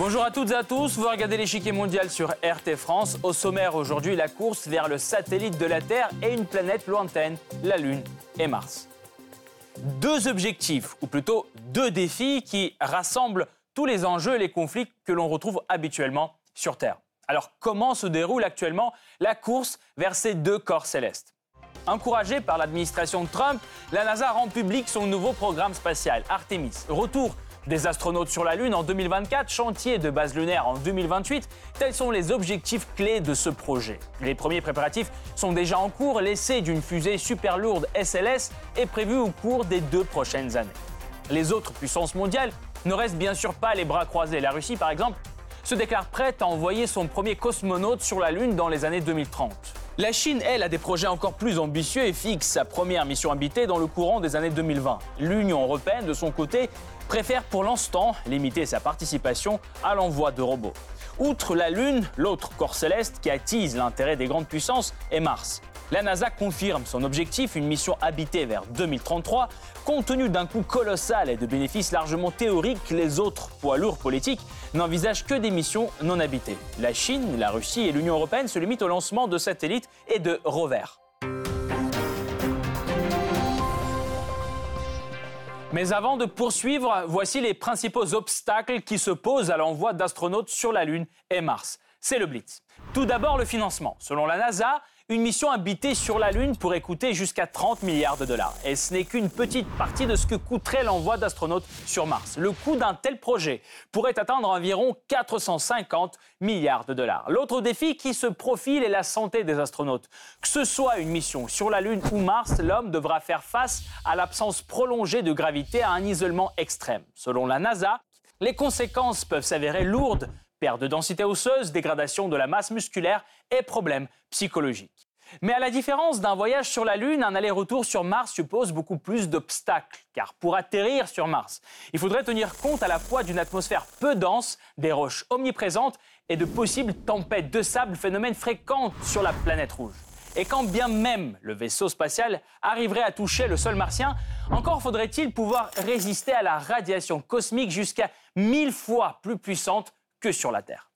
Bonjour à toutes et à tous, vous regardez l'échiquier mondial sur RT France. Au sommaire aujourd'hui, la course vers le satellite de la Terre et une planète lointaine, la Lune et Mars. Deux objectifs, ou plutôt deux défis qui rassemblent tous les enjeux et les conflits que l'on retrouve habituellement sur Terre. Alors comment se déroule actuellement la course vers ces deux corps célestes? Encouragée par l'administration Trump, la NASA rend public son nouveau programme spatial, Artemis. Retour des astronautes sur la Lune en 2024, chantier de base lunaire en 2028, tels sont les objectifs clés de ce projet. Les premiers préparatifs sont déjà en cours, l'essai d'une fusée super lourde SLS est prévu au cours des deux prochaines années. Les autres puissances mondiales ne restent bien sûr pas les bras croisés. La Russie, par exemple, se déclare prête à envoyer son premier cosmonaute sur la Lune dans les années 2030. La Chine, elle, a des projets encore plus ambitieux et fixe sa première mission habitée dans le courant des années 2020. L'Union européenne, de son côté, préfère pour l'instant limiter sa participation à l'envoi de robots. Outre la Lune, l'autre corps céleste qui attise l'intérêt des grandes puissances est Mars. La NASA confirme son objectif, une mission habitée vers 2033. Compte tenu d'un coût colossal et de bénéfices largement théoriques, les autres poids lourds politiques n'envisagent que des missions non habitées. La Chine, la Russie et l'Union européenne se limitent au lancement de satellites et de rovers. Mais avant de poursuivre, voici les principaux obstacles qui se posent à l'envoi d'astronautes sur la Lune et Mars. C'est le Blitz. Tout d'abord, le financement. Selon la NASA, une mission habitée sur la Lune pourrait coûter jusqu'à 30 milliards de dollars. Et ce n'est qu'une petite partie de ce que coûterait l'envoi d'astronautes sur Mars. Le coût d'un tel projet pourrait atteindre environ 450 milliards de dollars. L'autre défi qui se profile est la santé des astronautes. Que ce soit une mission sur la Lune ou Mars, l'homme devra faire face à l'absence prolongée de gravité à un isolement extrême. Selon la NASA, les conséquences peuvent s'avérer lourdes perte de densité osseuse, dégradation de la masse musculaire et problèmes psychologiques. Mais à la différence d'un voyage sur la Lune, un aller-retour sur Mars suppose beaucoup plus d'obstacles, car pour atterrir sur Mars, il faudrait tenir compte à la fois d'une atmosphère peu dense, des roches omniprésentes et de possibles tempêtes de sable, phénomène fréquent sur la planète rouge. Et quand bien même le vaisseau spatial arriverait à toucher le sol martien, encore faudrait-il pouvoir résister à la radiation cosmique jusqu'à mille fois plus puissante que sur la Terre.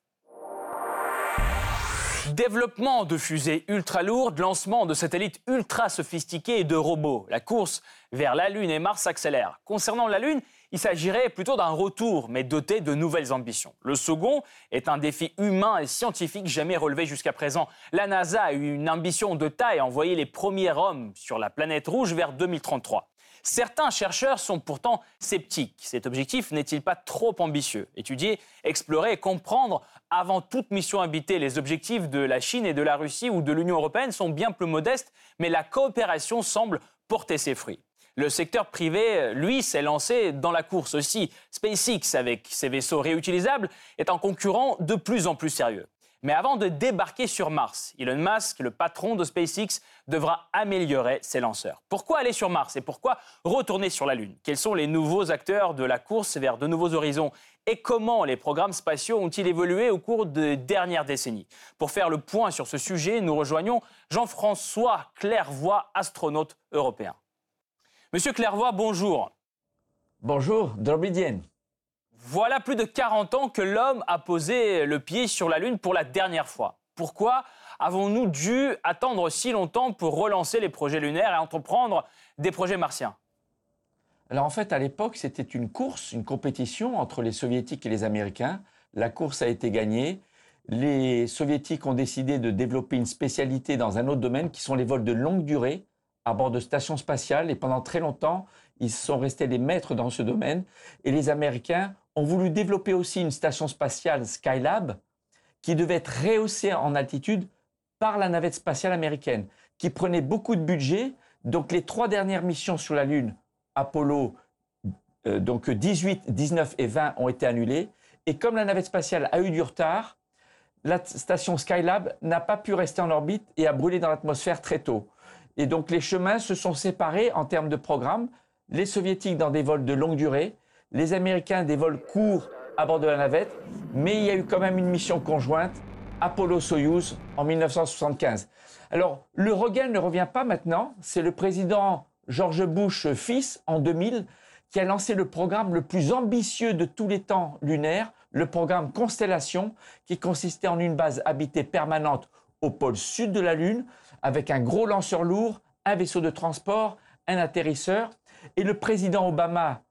Développement de fusées ultra lourdes, lancement de satellites ultra sophistiqués et de robots. La course vers la Lune et Mars s'accélère. Concernant la Lune, il s'agirait plutôt d'un retour, mais doté de nouvelles ambitions. Le second est un défi humain et scientifique jamais relevé jusqu'à présent. La NASA a eu une ambition de taille, envoyer les premiers hommes sur la planète rouge vers 2033. Certains chercheurs sont pourtant sceptiques. Cet objectif n'est-il pas trop ambitieux? Étudier, explorer et comprendre avant toute mission habitée les objectifs de la Chine et de la Russie ou de l'Union européenne sont bien plus modestes, mais la coopération semble porter ses fruits. Le secteur privé, lui, s'est lancé dans la course aussi. SpaceX, avec ses vaisseaux réutilisables, est un concurrent de plus en plus sérieux. Mais avant de débarquer sur Mars, Elon Musk, le patron de SpaceX, devra améliorer ses lanceurs. Pourquoi aller sur Mars et pourquoi retourner sur la Lune? Quels sont les nouveaux acteurs de la course vers de nouveaux horizons? Et comment les programmes spatiaux ont-ils évolué au cours des dernières décennies? Pour faire le point sur ce sujet, nous rejoignons Jean-François Clairvoy, astronaute européen. Monsieur Clairvoy, bonjour. Bonjour, Dorbidienne. Voilà plus de 40 ans que l'homme a posé le pied sur la Lune pour la dernière fois. Pourquoi avons-nous dû attendre si longtemps pour relancer les projets lunaires et entreprendre des projets martiens? Alors en fait, à l'époque, c'était une course, une compétition entre les soviétiques et les américains. La course a été gagnée. Les soviétiques ont décidé de développer une spécialité dans un autre domaine qui sont les vols de longue durée à bord de stations spatiales. Et pendant très longtemps, ils sont restés les maîtres dans ce domaine. Et les Américains ont voulu développer aussi une station spatiale Skylab qui devait être rehaussée en altitude par la navette spatiale américaine, qui prenait beaucoup de budget. Donc les trois dernières missions sur la Lune, Apollo, euh, donc 18, 19 et 20 ont été annulées. Et comme la navette spatiale a eu du retard, la station Skylab n'a pas pu rester en orbite et a brûlé dans l'atmosphère très tôt. Et donc les chemins se sont séparés en termes de programme, les soviétiques dans des vols de longue durée les Américains des vols courts à bord de la navette, mais il y a eu quand même une mission conjointe, Apollo-Soyuz, en 1975. Alors, le regain ne revient pas maintenant, c'est le président George Bush fils, en 2000, qui a lancé le programme le plus ambitieux de tous les temps lunaires, le programme Constellation, qui consistait en une base habitée permanente au pôle sud de la Lune, avec un gros lanceur lourd, un vaisseau de transport, un atterrisseur. Et le président Obama,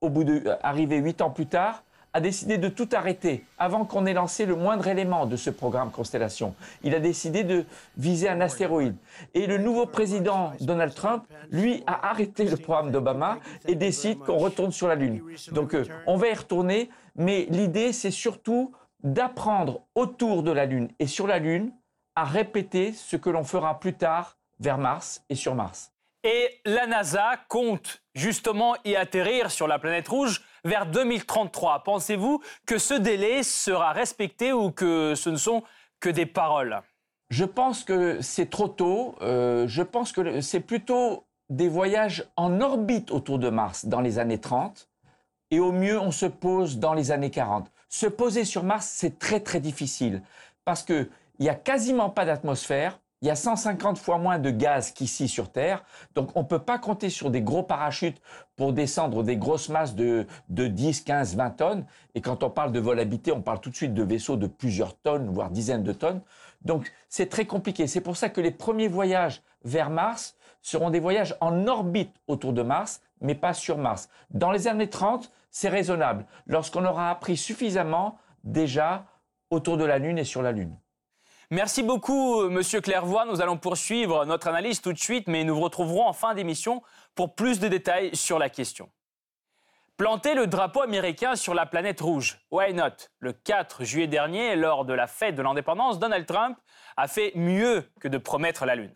au bout de, euh, arrivé huit ans plus tard, a décidé de tout arrêter avant qu'on ait lancé le moindre élément de ce programme Constellation. Il a décidé de viser un astéroïde. Et le nouveau président Donald Trump, lui, a arrêté le programme d'Obama et décide qu'on retourne sur la Lune. Donc euh, on va y retourner, mais l'idée, c'est surtout d'apprendre autour de la Lune et sur la Lune à répéter ce que l'on fera plus tard vers Mars et sur Mars. Et la NASA compte justement y atterrir sur la planète rouge vers 2033. Pensez-vous que ce délai sera respecté ou que ce ne sont que des paroles? Je pense que c'est trop tôt. Euh, je pense que c'est plutôt des voyages en orbite autour de Mars dans les années 30. Et au mieux, on se pose dans les années 40. Se poser sur Mars, c'est très très difficile parce qu'il n'y a quasiment pas d'atmosphère il y a 150 fois moins de gaz qu'ici sur Terre. Donc on ne peut pas compter sur des gros parachutes pour descendre des grosses masses de, 10, 15, 20 tonnes. Et quand on parle de vol habité, on parle tout de suite de vaisseaux de plusieurs tonnes, voire dizaines de tonnes. Donc c'est très compliqué. C'est pour ça que les premiers voyages vers Mars seront des voyages en orbite autour de Mars, mais pas sur Mars. Dans les années 30, c'est raisonnable, lorsqu'on aura appris suffisamment déjà autour de la Lune et sur la Lune. Merci beaucoup, Monsieur Clairvoy. Nous allons poursuivre notre analyse tout de suite, mais nous vous retrouverons en fin d'émission pour plus de détails sur la question. Planter le drapeau américain sur la planète rouge. Why not? Le 4 juillet dernier, lors de la fête de l'indépendance, Donald Trump a fait mieux que de promettre la Lune.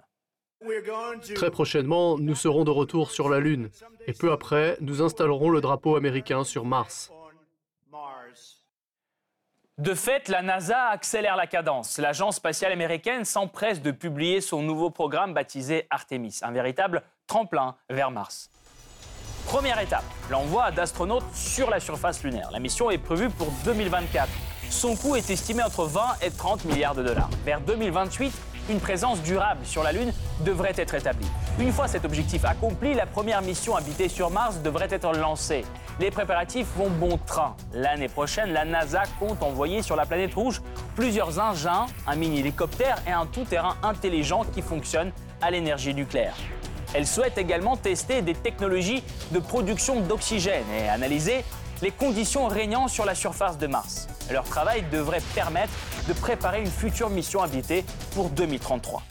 Très prochainement, nous serons de retour sur la Lune. Et peu après, nous installerons le drapeau américain sur Mars. De fait, la NASA accélère la cadence. L'agence spatiale américaine s'empresse de publier son nouveau programme baptisé Artemis, un véritable tremplin vers Mars. Première étape, l'envoi d'astronautes sur la surface lunaire. La mission est prévue pour 2024. Son coût est estimé entre 20 et 30 milliards de dollars. Vers 2028, une présence durable sur la Lune devrait être établie. Une fois cet objectif accompli, la première mission habitée sur Mars devrait être lancée. Les préparatifs vont bon train. L'année prochaine, la NASA compte envoyer sur la planète rouge plusieurs engins, un mini-hélicoptère et un tout-terrain intelligent qui fonctionne à l'énergie nucléaire. Elle souhaite également tester des technologies de production d'oxygène et analyser les conditions régnant sur la surface de Mars. Leur travail devrait permettre de préparer une future mission habitée pour 2033.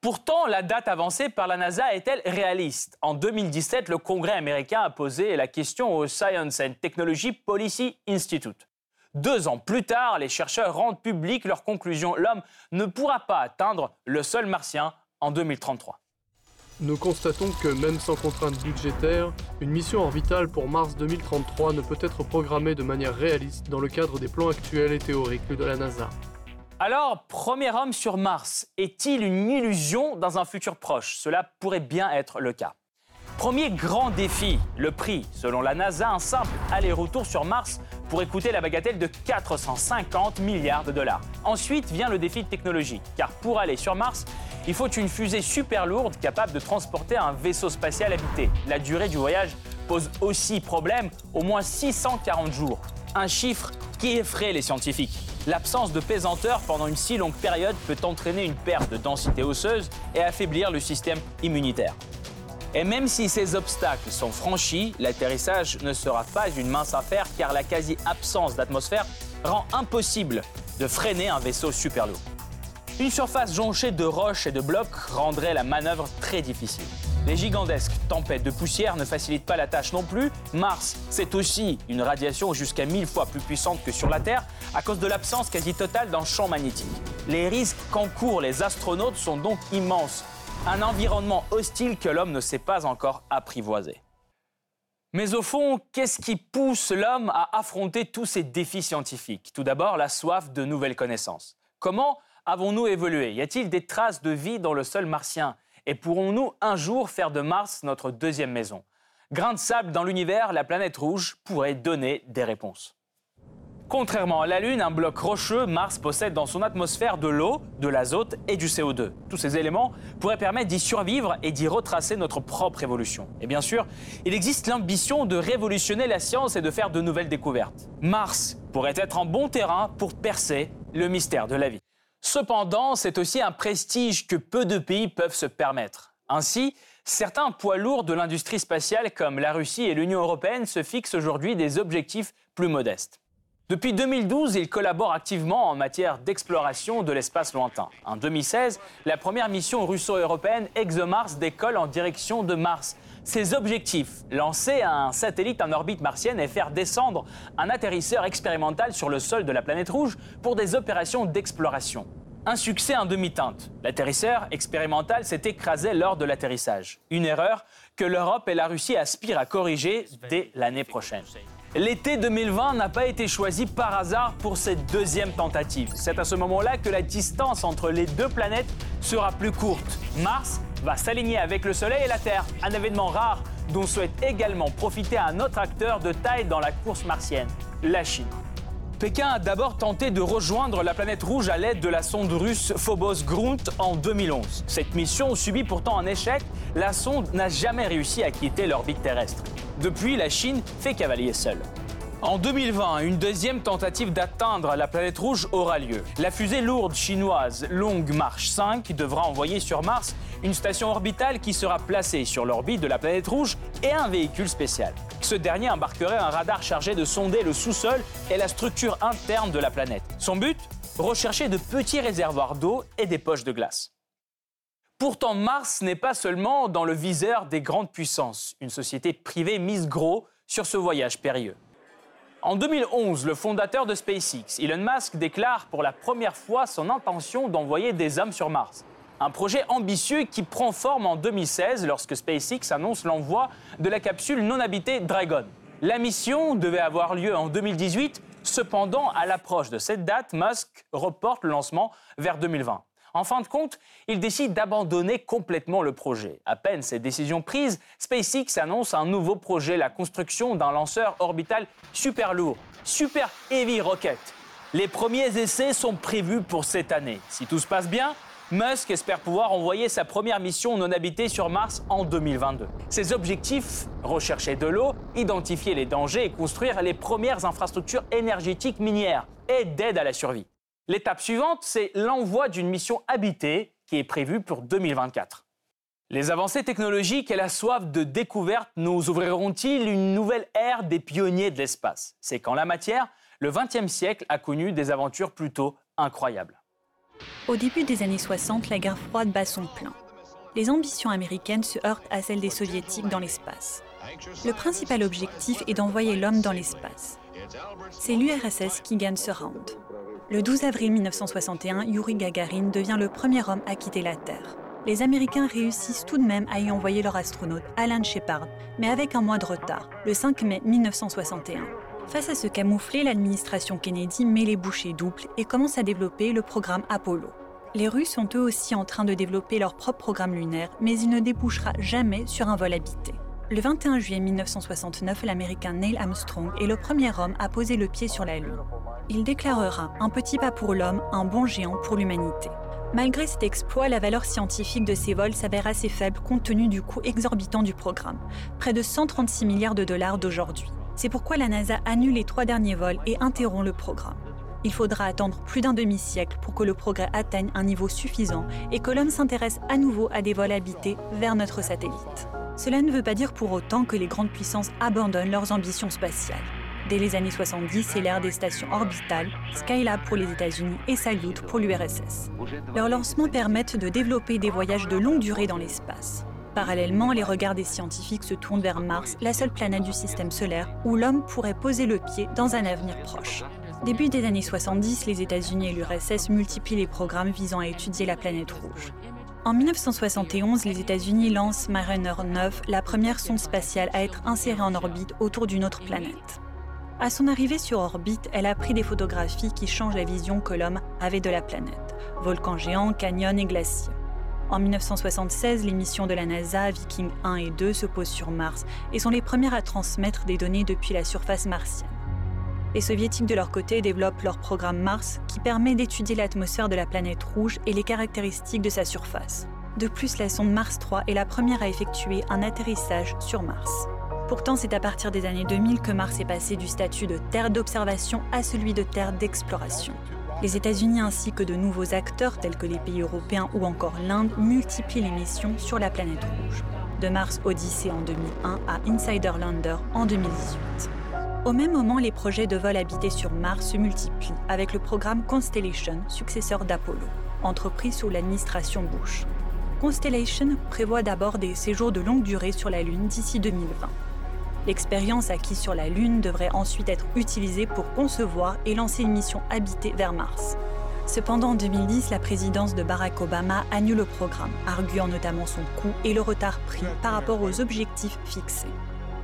Pourtant, la date avancée par la NASA est-elle réaliste? En 2017, le Congrès américain a posé la question au Science and Technology Policy Institute. Deux ans plus tard, les chercheurs rendent publiques leurs conclusions. L'homme ne pourra pas atteindre le sol martien en 2033. Nous constatons que même sans contrainte budgétaire, une mission orbitale pour Mars 2033 ne peut être programmée de manière réaliste dans le cadre des plans actuels et théoriques de la NASA. Alors, premier homme sur Mars, est-il une illusion dans un futur proche? Cela pourrait bien être le cas. Premier grand défi, le prix. Selon la NASA, un simple aller-retour sur Mars pourrait coûter la bagatelle de 450 milliards de dollars. Ensuite vient le défi technologique, car pour aller sur Mars, il faut une fusée super lourde capable de transporter un vaisseau spatial habité. La durée du voyage pose aussi problème, au moins 640 jours. Un chiffre qui effraie les scientifiques. L'absence de pesanteur pendant une si longue période peut entraîner une perte de densité osseuse et affaiblir le système immunitaire. Et même si ces obstacles sont franchis, l'atterrissage ne sera pas une mince affaire car la quasi-absence d'atmosphère rend impossible de freiner un vaisseau super lourd. Une surface jonchée de roches et de blocs rendrait la manœuvre très difficile. Les gigantesques tempêtes de poussière ne facilitent pas la tâche non plus. Mars, c'est aussi une radiation jusqu'à mille fois plus puissante que sur la Terre à cause de l'absence quasi totale d'un champ magnétique. Les risques qu'encourent les astronautes sont donc immenses. Un environnement hostile que l'homme ne sait pas encore apprivoiser. Mais au fond, qu'est-ce qui pousse l'homme à affronter tous ces défis scientifiques? Tout d'abord, la soif de nouvelles connaissances. Comment avons-nous évolué? Y a-t-il des traces de vie dans le sol martien? Et pourrons-nous un jour faire de Mars notre deuxième maison? Grain de sable dans l'univers, la planète rouge pourrait donner des réponses. Contrairement à la Lune, un bloc rocheux, Mars possède dans son atmosphère de l'eau, de l'azote et du CO2. Tous ces éléments pourraient permettre d'y survivre et d'y retracer notre propre évolution. Et bien sûr, il existe l'ambition de révolutionner la science et de faire de nouvelles découvertes. Mars pourrait être un bon terrain pour percer le mystère de la vie. Cependant, c'est aussi un prestige que peu de pays peuvent se permettre. Ainsi, certains poids lourds de l'industrie spatiale comme la Russie et l'Union européenne se fixent aujourd'hui des objectifs plus modestes. Depuis 2012, il collabore activement en matière d'exploration de l'espace lointain. En 2016, la première mission russo-européenne ExoMars décolle en direction de Mars. Ses objectifs, lancer un satellite en orbite martienne et faire descendre un atterrisseur expérimental sur le sol de la planète rouge pour des opérations d'exploration. Un succès en demi-teinte. L'atterrisseur expérimental s'est écrasé lors de l'atterrissage. Une erreur que l'Europe et la Russie aspirent à corriger dès l'année prochaine. L'été 2020 n'a pas été choisi par hasard pour cette deuxième tentative. C'est à ce moment-là que la distance entre les deux planètes sera plus courte. Mars va s'aligner avec le Soleil et la Terre, un événement rare dont souhaite également profiter un autre acteur de taille dans la course martienne, la Chine. Pékin a d'abord tenté de rejoindre la planète rouge à l'aide de la sonde russe Phobos Grunt en 2011. Cette mission subit pourtant un échec, la sonde n'a jamais réussi à quitter l'orbite terrestre. Depuis, la Chine fait cavalier seul. En 2020, une deuxième tentative d'atteindre la planète rouge aura lieu. La fusée lourde chinoise Long March 5 devra envoyer sur Mars une station orbitale qui sera placée sur l'orbite de la planète rouge et un véhicule spécial. Ce dernier embarquerait un radar chargé de sonder le sous-sol et la structure interne de la planète. Son but? Rechercher de petits réservoirs d'eau et des poches de glace. Pourtant, Mars n'est pas seulement dans le viseur des grandes puissances. Une société privée mise gros sur ce voyage périlleux. En 2011, le fondateur de SpaceX, Elon Musk, déclare pour la première fois son intention d'envoyer des hommes sur Mars. Un projet ambitieux qui prend forme en 2016 lorsque SpaceX annonce l'envoi de la capsule non habitée Dragon. La mission devait avoir lieu en 2018, cependant, à l'approche de cette date, Musk reporte le lancement vers 2020. En fin de compte, il décide d'abandonner complètement le projet. À peine cette décision prise, SpaceX annonce un nouveau projet, la construction d'un lanceur orbital super lourd, Super Heavy Rocket. Les premiers essais sont prévus pour cette année. Si tout se passe bien, Musk espère pouvoir envoyer sa première mission non habitée sur Mars en 2022. Ses objectifs rechercher de l'eau, identifier les dangers et construire les premières infrastructures énergétiques minières et d'aide à la survie. L'étape suivante, c'est l'envoi d'une mission habitée qui est prévue pour 2024. Les avancées technologiques et la soif de découverte nous ouvriront-ils une nouvelle ère des pionniers de l'espace? C'est qu'en la matière, le XXe siècle a connu des aventures plutôt incroyables. Au début des années 60, la guerre froide bat son plein. Les ambitions américaines se heurtent à celles des soviétiques dans l'espace. Le principal objectif est d'envoyer l'homme dans l'espace. C'est l'URSS qui gagne ce round. Le 12 avril 1961, Yuri Gagarin devient le premier homme à quitter la Terre. Les Américains réussissent tout de même à y envoyer leur astronaute Alan Shepard, mais avec un mois de retard, le 5 mai 1961. Face à ce camouflet, l'administration Kennedy met les bouchées doubles et commence à développer le programme Apollo. Les Russes sont eux aussi en train de développer leur propre programme lunaire, mais il ne débouchera jamais sur un vol habité. Le 21 juillet 1969, l'Américain Neil Armstrong est le premier homme à poser le pied sur la Lune il déclarera Un petit pas pour l'homme, un bon géant pour l'humanité. Malgré cet exploit, la valeur scientifique de ces vols s'avère assez faible compte tenu du coût exorbitant du programme, près de 136 milliards de dollars d'aujourd'hui. C'est pourquoi la NASA annule les trois derniers vols et interrompt le programme. Il faudra attendre plus d'un demi-siècle pour que le progrès atteigne un niveau suffisant et que l'homme s'intéresse à nouveau à des vols habités vers notre satellite. Cela ne veut pas dire pour autant que les grandes puissances abandonnent leurs ambitions spatiales. Dès les années 70, c'est l'ère des stations orbitales, Skylab pour les États-Unis et Salyut pour l'URSS. Leurs lancements permettent de développer des voyages de longue durée dans l'espace. Parallèlement, les regards des scientifiques se tournent vers Mars, la seule planète du système solaire où l'homme pourrait poser le pied dans un avenir proche. Début des années 70, les États-Unis et l'URSS multiplient les programmes visant à étudier la planète rouge. En 1971, les États-Unis lancent Mariner 9, la première sonde spatiale à être insérée en orbite autour d'une autre planète. À son arrivée sur orbite, elle a pris des photographies qui changent la vision que l'homme avait de la planète. Volcans géants, canyons et glaciers. En 1976, les missions de la NASA Viking 1 et 2 se posent sur Mars et sont les premières à transmettre des données depuis la surface martienne. Les soviétiques de leur côté développent leur programme Mars qui permet d'étudier l'atmosphère de la planète rouge et les caractéristiques de sa surface. De plus, la sonde Mars 3 est la première à effectuer un atterrissage sur Mars. Pourtant, c'est à partir des années 2000 que Mars est passé du statut de terre d'observation à celui de terre d'exploration. Les États-Unis ainsi que de nouveaux acteurs tels que les pays européens ou encore l'Inde multiplient les missions sur la planète rouge. De Mars Odyssey en 2001 à Insider Lander en 2018. Au même moment, les projets de vol habité sur Mars se multiplient avec le programme Constellation, successeur d'Apollo, entrepris sous l'administration Bush. Constellation prévoit d'abord des séjours de longue durée sur la Lune d'ici 2020. L'expérience acquise sur la Lune devrait ensuite être utilisée pour concevoir et lancer une mission habitée vers Mars. Cependant, en 2010, la présidence de Barack Obama annule le programme, arguant notamment son coût et le retard pris par rapport aux objectifs fixés.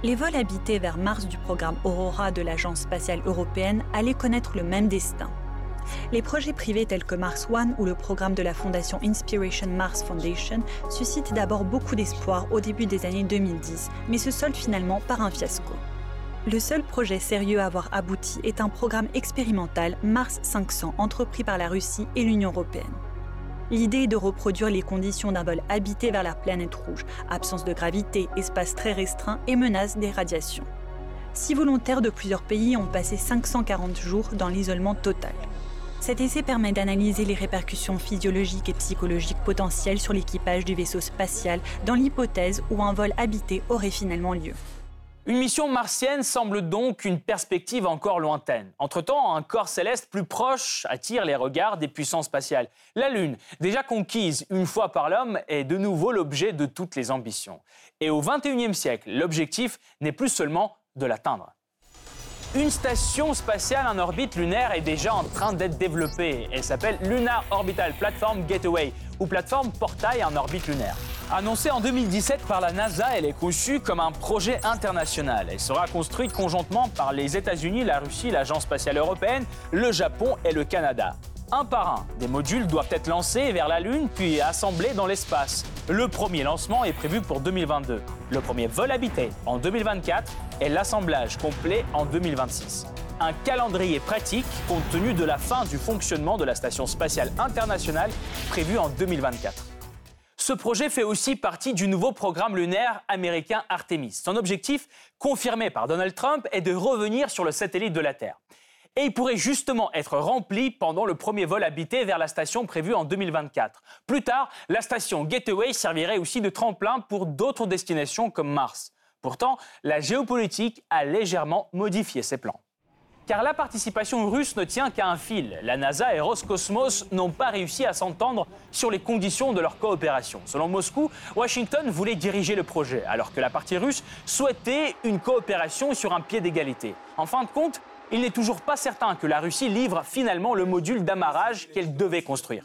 Les vols habités vers Mars du programme Aurora de l'Agence spatiale européenne allaient connaître le même destin. Les projets privés tels que Mars One ou le programme de la fondation Inspiration Mars Foundation suscitent d'abord beaucoup d'espoir au début des années 2010, mais se soldent finalement par un fiasco. Le seul projet sérieux à avoir abouti est un programme expérimental Mars 500 entrepris par la Russie et l'Union européenne. L'idée est de reproduire les conditions d'un vol habité vers la planète rouge, absence de gravité, espace très restreint et menace des radiations. Six volontaires de plusieurs pays ont passé 540 jours dans l'isolement total. Cet essai permet d'analyser les répercussions physiologiques et psychologiques potentielles sur l'équipage du vaisseau spatial dans l'hypothèse où un vol habité aurait finalement lieu. Une mission martienne semble donc une perspective encore lointaine. Entre-temps, un corps céleste plus proche attire les regards des puissances spatiales. La Lune, déjà conquise une fois par l'homme, est de nouveau l'objet de toutes les ambitions. Et au XXIe siècle, l'objectif n'est plus seulement de l'atteindre. Une station spatiale en orbite lunaire est déjà en train d'être développée. Elle s'appelle Lunar Orbital Platform Gateway, ou plateforme portail en orbite lunaire. Annoncée en 2017 par la NASA, elle est conçue comme un projet international. Elle sera construite conjointement par les États-Unis, la Russie, l'Agence spatiale européenne, le Japon et le Canada un par un. Des modules doivent être lancés vers la Lune puis assemblés dans l'espace. Le premier lancement est prévu pour 2022, le premier vol habité en 2024 et l'assemblage complet en 2026. Un calendrier pratique compte tenu de la fin du fonctionnement de la Station spatiale internationale prévue en 2024. Ce projet fait aussi partie du nouveau programme lunaire américain Artemis. Son objectif, confirmé par Donald Trump, est de revenir sur le satellite de la Terre et il pourrait justement être rempli pendant le premier vol habité vers la station prévue en 2024. Plus tard, la station Gateway servirait aussi de tremplin pour d'autres destinations comme Mars. Pourtant, la géopolitique a légèrement modifié ses plans. Car la participation russe ne tient qu'à un fil. La NASA et Roscosmos n'ont pas réussi à s'entendre sur les conditions de leur coopération. Selon Moscou, Washington voulait diriger le projet, alors que la partie russe souhaitait une coopération sur un pied d'égalité. En fin de compte, il n'est toujours pas certain que la Russie livre finalement le module d'amarrage qu'elle devait construire.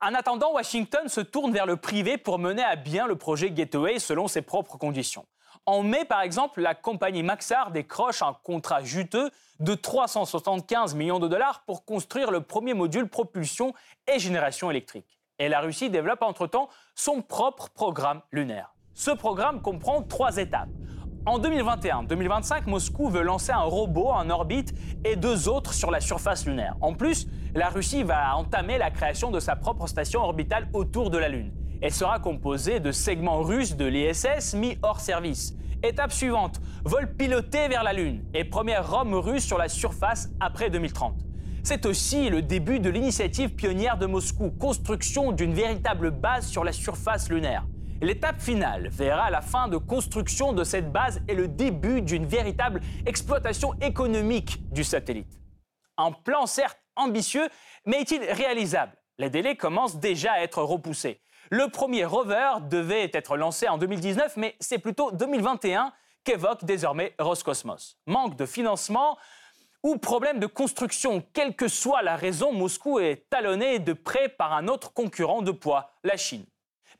En attendant, Washington se tourne vers le privé pour mener à bien le projet Gateway selon ses propres conditions. En mai, par exemple, la compagnie Maxar décroche un contrat juteux de 375 millions de dollars pour construire le premier module propulsion et génération électrique. Et la Russie développe entre-temps son propre programme lunaire. Ce programme comprend trois étapes. En 2021-2025, Moscou veut lancer un robot en orbite et deux autres sur la surface lunaire. En plus, la Russie va entamer la création de sa propre station orbitale autour de la Lune. Elle sera composée de segments russes de l'ISS mis hors service. Étape suivante, vol piloté vers la Lune et première Rome russe sur la surface après 2030. C'est aussi le début de l'initiative pionnière de Moscou, construction d'une véritable base sur la surface lunaire. L'étape finale verra la fin de construction de cette base et le début d'une véritable exploitation économique du satellite. Un plan certes ambitieux, mais est-il réalisable? Les délais commencent déjà à être repoussés. Le premier rover devait être lancé en 2019, mais c'est plutôt 2021 qu'évoque désormais Roscosmos. Manque de financement ou problème de construction, quelle que soit la raison, Moscou est talonné de près par un autre concurrent de poids, la Chine.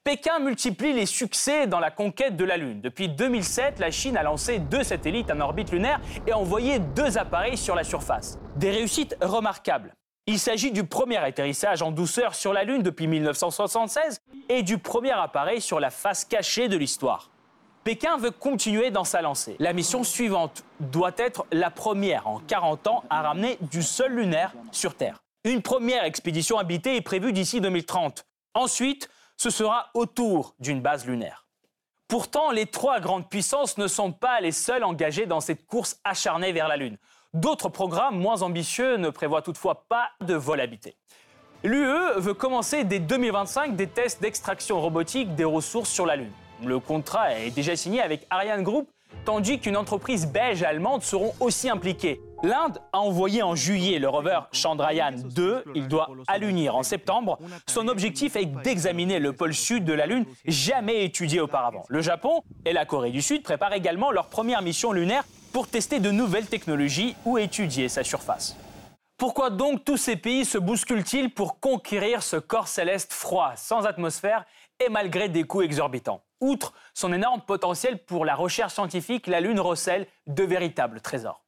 Pékin multiplie les succès dans la conquête de la Lune. Depuis 2007, la Chine a lancé deux satellites en orbite lunaire et envoyé deux appareils sur la surface. Des réussites remarquables. Il s'agit du premier atterrissage en douceur sur la Lune depuis 1976 et du premier appareil sur la face cachée de l'histoire. Pékin veut continuer dans sa lancée. La mission suivante doit être la première en 40 ans à ramener du sol lunaire sur Terre. Une première expédition habitée est prévue d'ici 2030. Ensuite, ce sera autour d'une base lunaire. Pourtant, les trois grandes puissances ne sont pas les seules engagées dans cette course acharnée vers la Lune. D'autres programmes moins ambitieux ne prévoient toutefois pas de vol habité. L'UE veut commencer dès 2025 des tests d'extraction robotique des ressources sur la Lune. Le contrat est déjà signé avec Ariane Group, tandis qu'une entreprise belge allemande seront aussi impliquées. L'Inde a envoyé en juillet le rover Chandrayaan 2. Il doit allunir en septembre. Son objectif est d'examiner le pôle sud de la Lune, jamais étudié auparavant. Le Japon et la Corée du Sud préparent également leur première mission lunaire pour tester de nouvelles technologies ou étudier sa surface. Pourquoi donc tous ces pays se bousculent-ils pour conquérir ce corps céleste froid, sans atmosphère et malgré des coûts exorbitants? Outre son énorme potentiel pour la recherche scientifique, la Lune recèle de véritables trésors.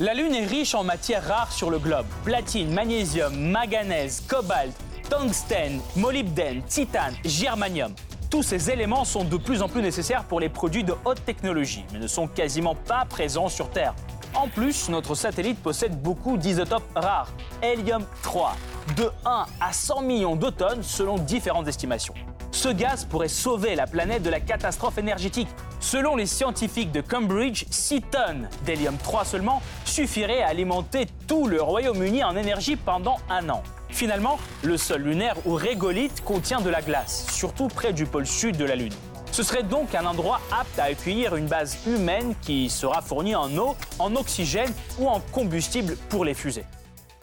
La Lune est riche en matières rares sur le globe. Platine, magnésium, manganèse, cobalt, tungstène, molybdène, titane, germanium. Tous ces éléments sont de plus en plus nécessaires pour les produits de haute technologie, mais ne sont quasiment pas présents sur Terre. En plus, notre satellite possède beaucoup d'isotopes rares, hélium 3, de 1 à 100 millions de tonnes selon différentes estimations. Ce gaz pourrait sauver la planète de la catastrophe énergétique. Selon les scientifiques de Cambridge, 6 tonnes d'hélium 3 seulement suffiraient à alimenter tout le Royaume-Uni en énergie pendant un an. Finalement, le sol lunaire ou régolithe contient de la glace, surtout près du pôle sud de la Lune. Ce serait donc un endroit apte à accueillir une base humaine qui sera fournie en eau, en oxygène ou en combustible pour les fusées.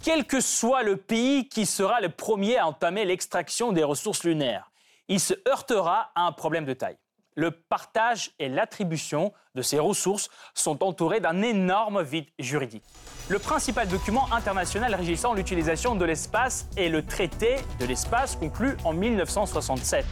Quel que soit le pays qui sera le premier à entamer l'extraction des ressources lunaires, il se heurtera à un problème de taille. Le partage et l'attribution de ces ressources sont entourés d'un énorme vide juridique. Le principal document international régissant l'utilisation de l'espace est le traité de l'espace conclu en 1967.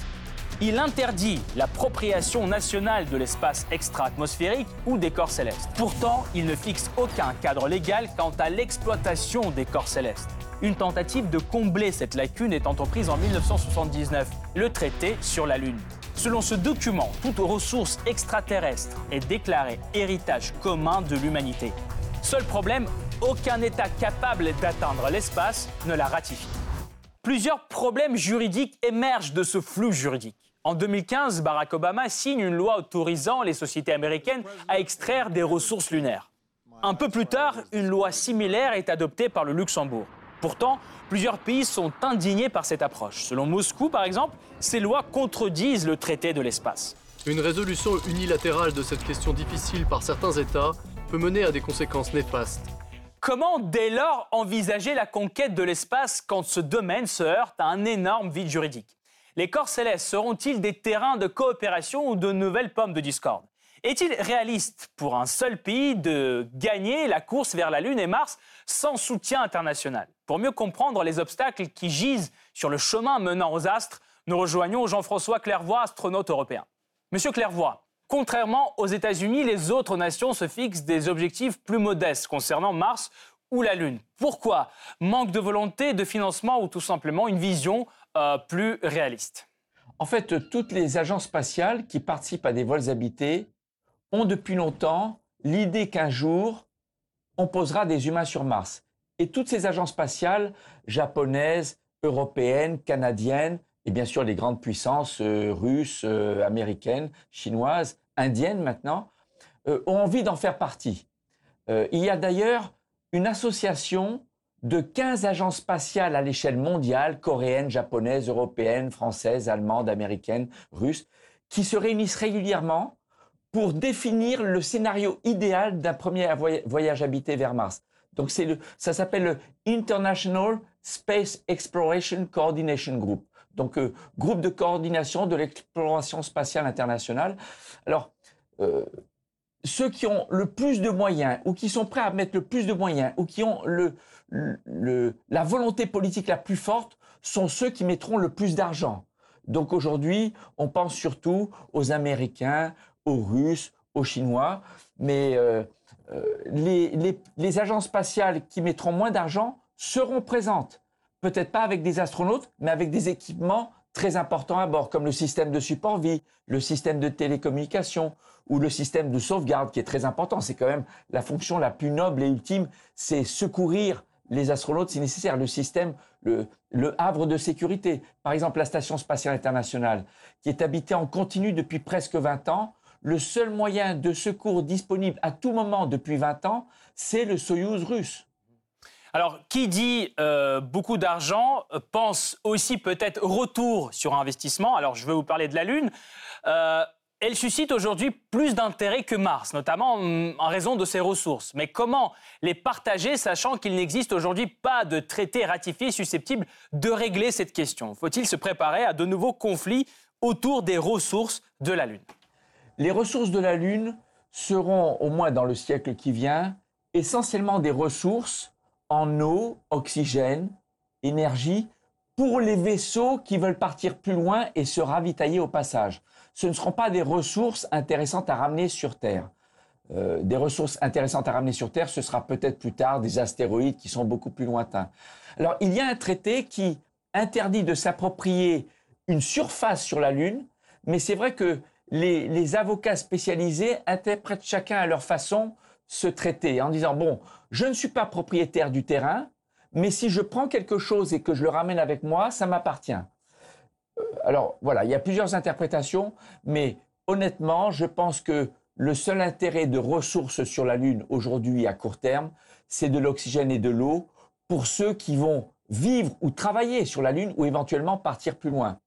Il interdit l'appropriation nationale de l'espace extra-atmosphérique ou des corps célestes. Pourtant, il ne fixe aucun cadre légal quant à l'exploitation des corps célestes. Une tentative de combler cette lacune est entreprise en 1979, le traité sur la Lune. Selon ce document, toute ressource extraterrestre est déclarée héritage commun de l'humanité. Seul problème, aucun État capable d'atteindre l'espace ne la ratifie. Plusieurs problèmes juridiques émergent de ce flou juridique. En 2015, Barack Obama signe une loi autorisant les sociétés américaines à extraire des ressources lunaires. Un peu plus tard, une loi similaire est adoptée par le Luxembourg. Pourtant, plusieurs pays sont indignés par cette approche. Selon Moscou, par exemple, ces lois contredisent le traité de l'espace. Une résolution unilatérale de cette question difficile par certains États peut mener à des conséquences néfastes. Comment dès lors envisager la conquête de l'espace quand ce domaine se heurte à un énorme vide juridique? Les corps célestes seront-ils des terrains de coopération ou de nouvelles pommes de discorde? Est-il réaliste pour un seul pays de gagner la course vers la Lune et Mars sans soutien international? Pour mieux comprendre les obstacles qui gisent sur le chemin menant aux astres, nous rejoignons Jean-François Clairvoy, astronaute européen. Monsieur Clairvoy, contrairement aux États-Unis, les autres nations se fixent des objectifs plus modestes concernant Mars ou la Lune. Pourquoi? Manque de volonté, de financement ou tout simplement une vision euh, plus réaliste? En fait, toutes les agences spatiales qui participent à des vols habités ont depuis longtemps l'idée qu'un jour, on posera des humains sur Mars. Et toutes ces agences spatiales, japonaises, européennes, canadiennes, et bien sûr les grandes puissances euh, russes, euh, américaines, chinoises, indiennes maintenant, euh, ont envie d'en faire partie. il y a d'ailleurs une association de 15 agences spatiales à l'échelle mondiale, coréennes, japonaises, européennes, françaises, allemandes, américaines, russes, qui se réunissent régulièrement pour définir le scénario idéal d'un premier voyage habité vers Mars. Donc c'est le, ça s'appelle le International Space Exploration Coordination Group. Donc euh, groupe de coordination de l'exploration spatiale internationale. Alors euh, ceux qui ont le plus de moyens ou qui sont prêts à mettre le plus de moyens ou qui ont le, la volonté politique la plus forte sont ceux qui mettront le plus d'argent. Donc aujourd'hui, on pense surtout aux Américains, aux Russes, aux Chinois, mais euh, euh, les, agences spatiales qui mettront moins d'argent seront présentes. Peut-être pas avec des astronautes, mais avec des équipements très importants à bord, comme le système de support vie, le système de télécommunication ou le système de sauvegarde qui est très important. C'est quand même la fonction la plus noble et ultime, c'est secourir les astronautes si nécessaire. Le système, le, le havre de sécurité, par exemple la Station spatiale internationale, qui est habitée en continu depuis presque 20 ans. Le seul moyen de secours disponible à tout moment depuis 20 ans, c'est le Soyouz russe. Alors, qui dit euh, beaucoup d'argent euh, pense aussi peut-être retour sur investissement. Alors, je vais vous parler de la Lune. Euh, elle suscite aujourd'hui plus d'intérêt que Mars, notamment mm, en raison de ses ressources. Mais comment les partager, sachant qu'il n'existe aujourd'hui pas de traité ratifié susceptible de régler cette question? Faut-il se préparer à de nouveaux conflits autour des ressources de la Lune? Les ressources de la Lune seront, au moins dans le siècle qui vient, essentiellement des ressources en eau, oxygène, énergie pour les vaisseaux qui veulent partir plus loin et se ravitailler au passage. Ce ne seront pas des ressources intéressantes à ramener sur Terre. Euh, des ressources intéressantes à ramener sur Terre, ce sera peut-être plus tard des astéroïdes qui sont beaucoup plus lointains. Alors, il y a un traité qui interdit de s'approprier une surface sur la Lune, mais c'est vrai que les, avocats spécialisés interprètent chacun à leur façon ce traité en disant, bon, je ne suis pas propriétaire du terrain, mais si je prends quelque chose et que je le ramène avec moi, ça m'appartient. Euh, alors voilà, il y a plusieurs interprétations, mais honnêtement, je pense que le seul intérêt de ressources sur la Lune aujourd'hui à court terme, c'est de l'oxygène et de l'eau pour ceux qui vont vivre ou travailler sur la Lune ou éventuellement partir plus loin.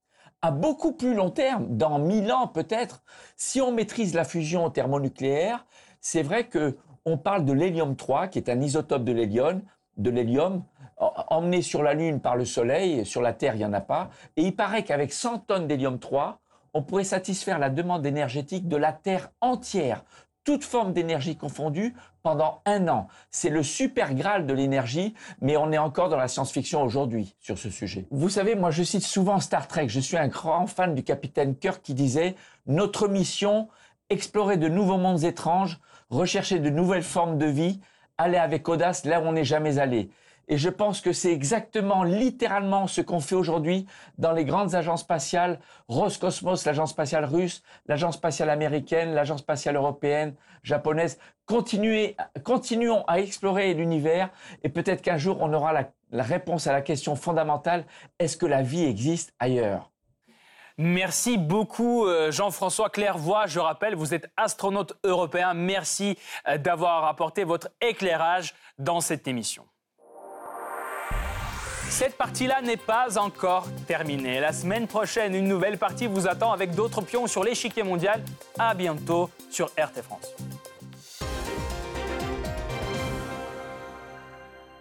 À beaucoup plus long terme, dans 1000 ans peut-être, si on maîtrise la fusion thermonucléaire, c'est vrai que on parle de l'hélium 3, qui est un isotope de l'hélium, de l'hélium, emmené sur la Lune par le Soleil, sur la Terre, il n'y en a pas. Et il paraît qu'avec 100 tonnes d'hélium 3, on pourrait satisfaire la demande énergétique de la Terre entière, toute forme d'énergie confondue, pendant un an. C'est le super graal de l'énergie, mais on est encore dans la science-fiction aujourd'hui sur ce sujet. Vous savez, moi je cite souvent Star Trek, je suis un grand fan du capitaine Kirk qui disait, notre mission, explorer de nouveaux mondes étranges, rechercher de nouvelles formes de vie, aller avec audace là où on n'est jamais allé. Et je pense que c'est exactement, littéralement, ce qu'on fait aujourd'hui dans les grandes agences spatiales, Roscosmos, l'agence spatiale russe, l'agence spatiale américaine, l'agence spatiale européenne, japonaise. Continuons à explorer l'univers et peut-être qu'un jour on aura la, la réponse à la question fondamentale, est-ce que la vie existe ailleurs? Merci beaucoup euh, Jean-François Clairvoy. Je rappelle, vous êtes astronaute européen. Merci euh, d'avoir apporté votre éclairage dans cette émission. Cette partie-là n'est pas encore terminée. La semaine prochaine, une nouvelle partie vous attend avec d'autres pions sur l'échiquier mondial. À bientôt sur RT France.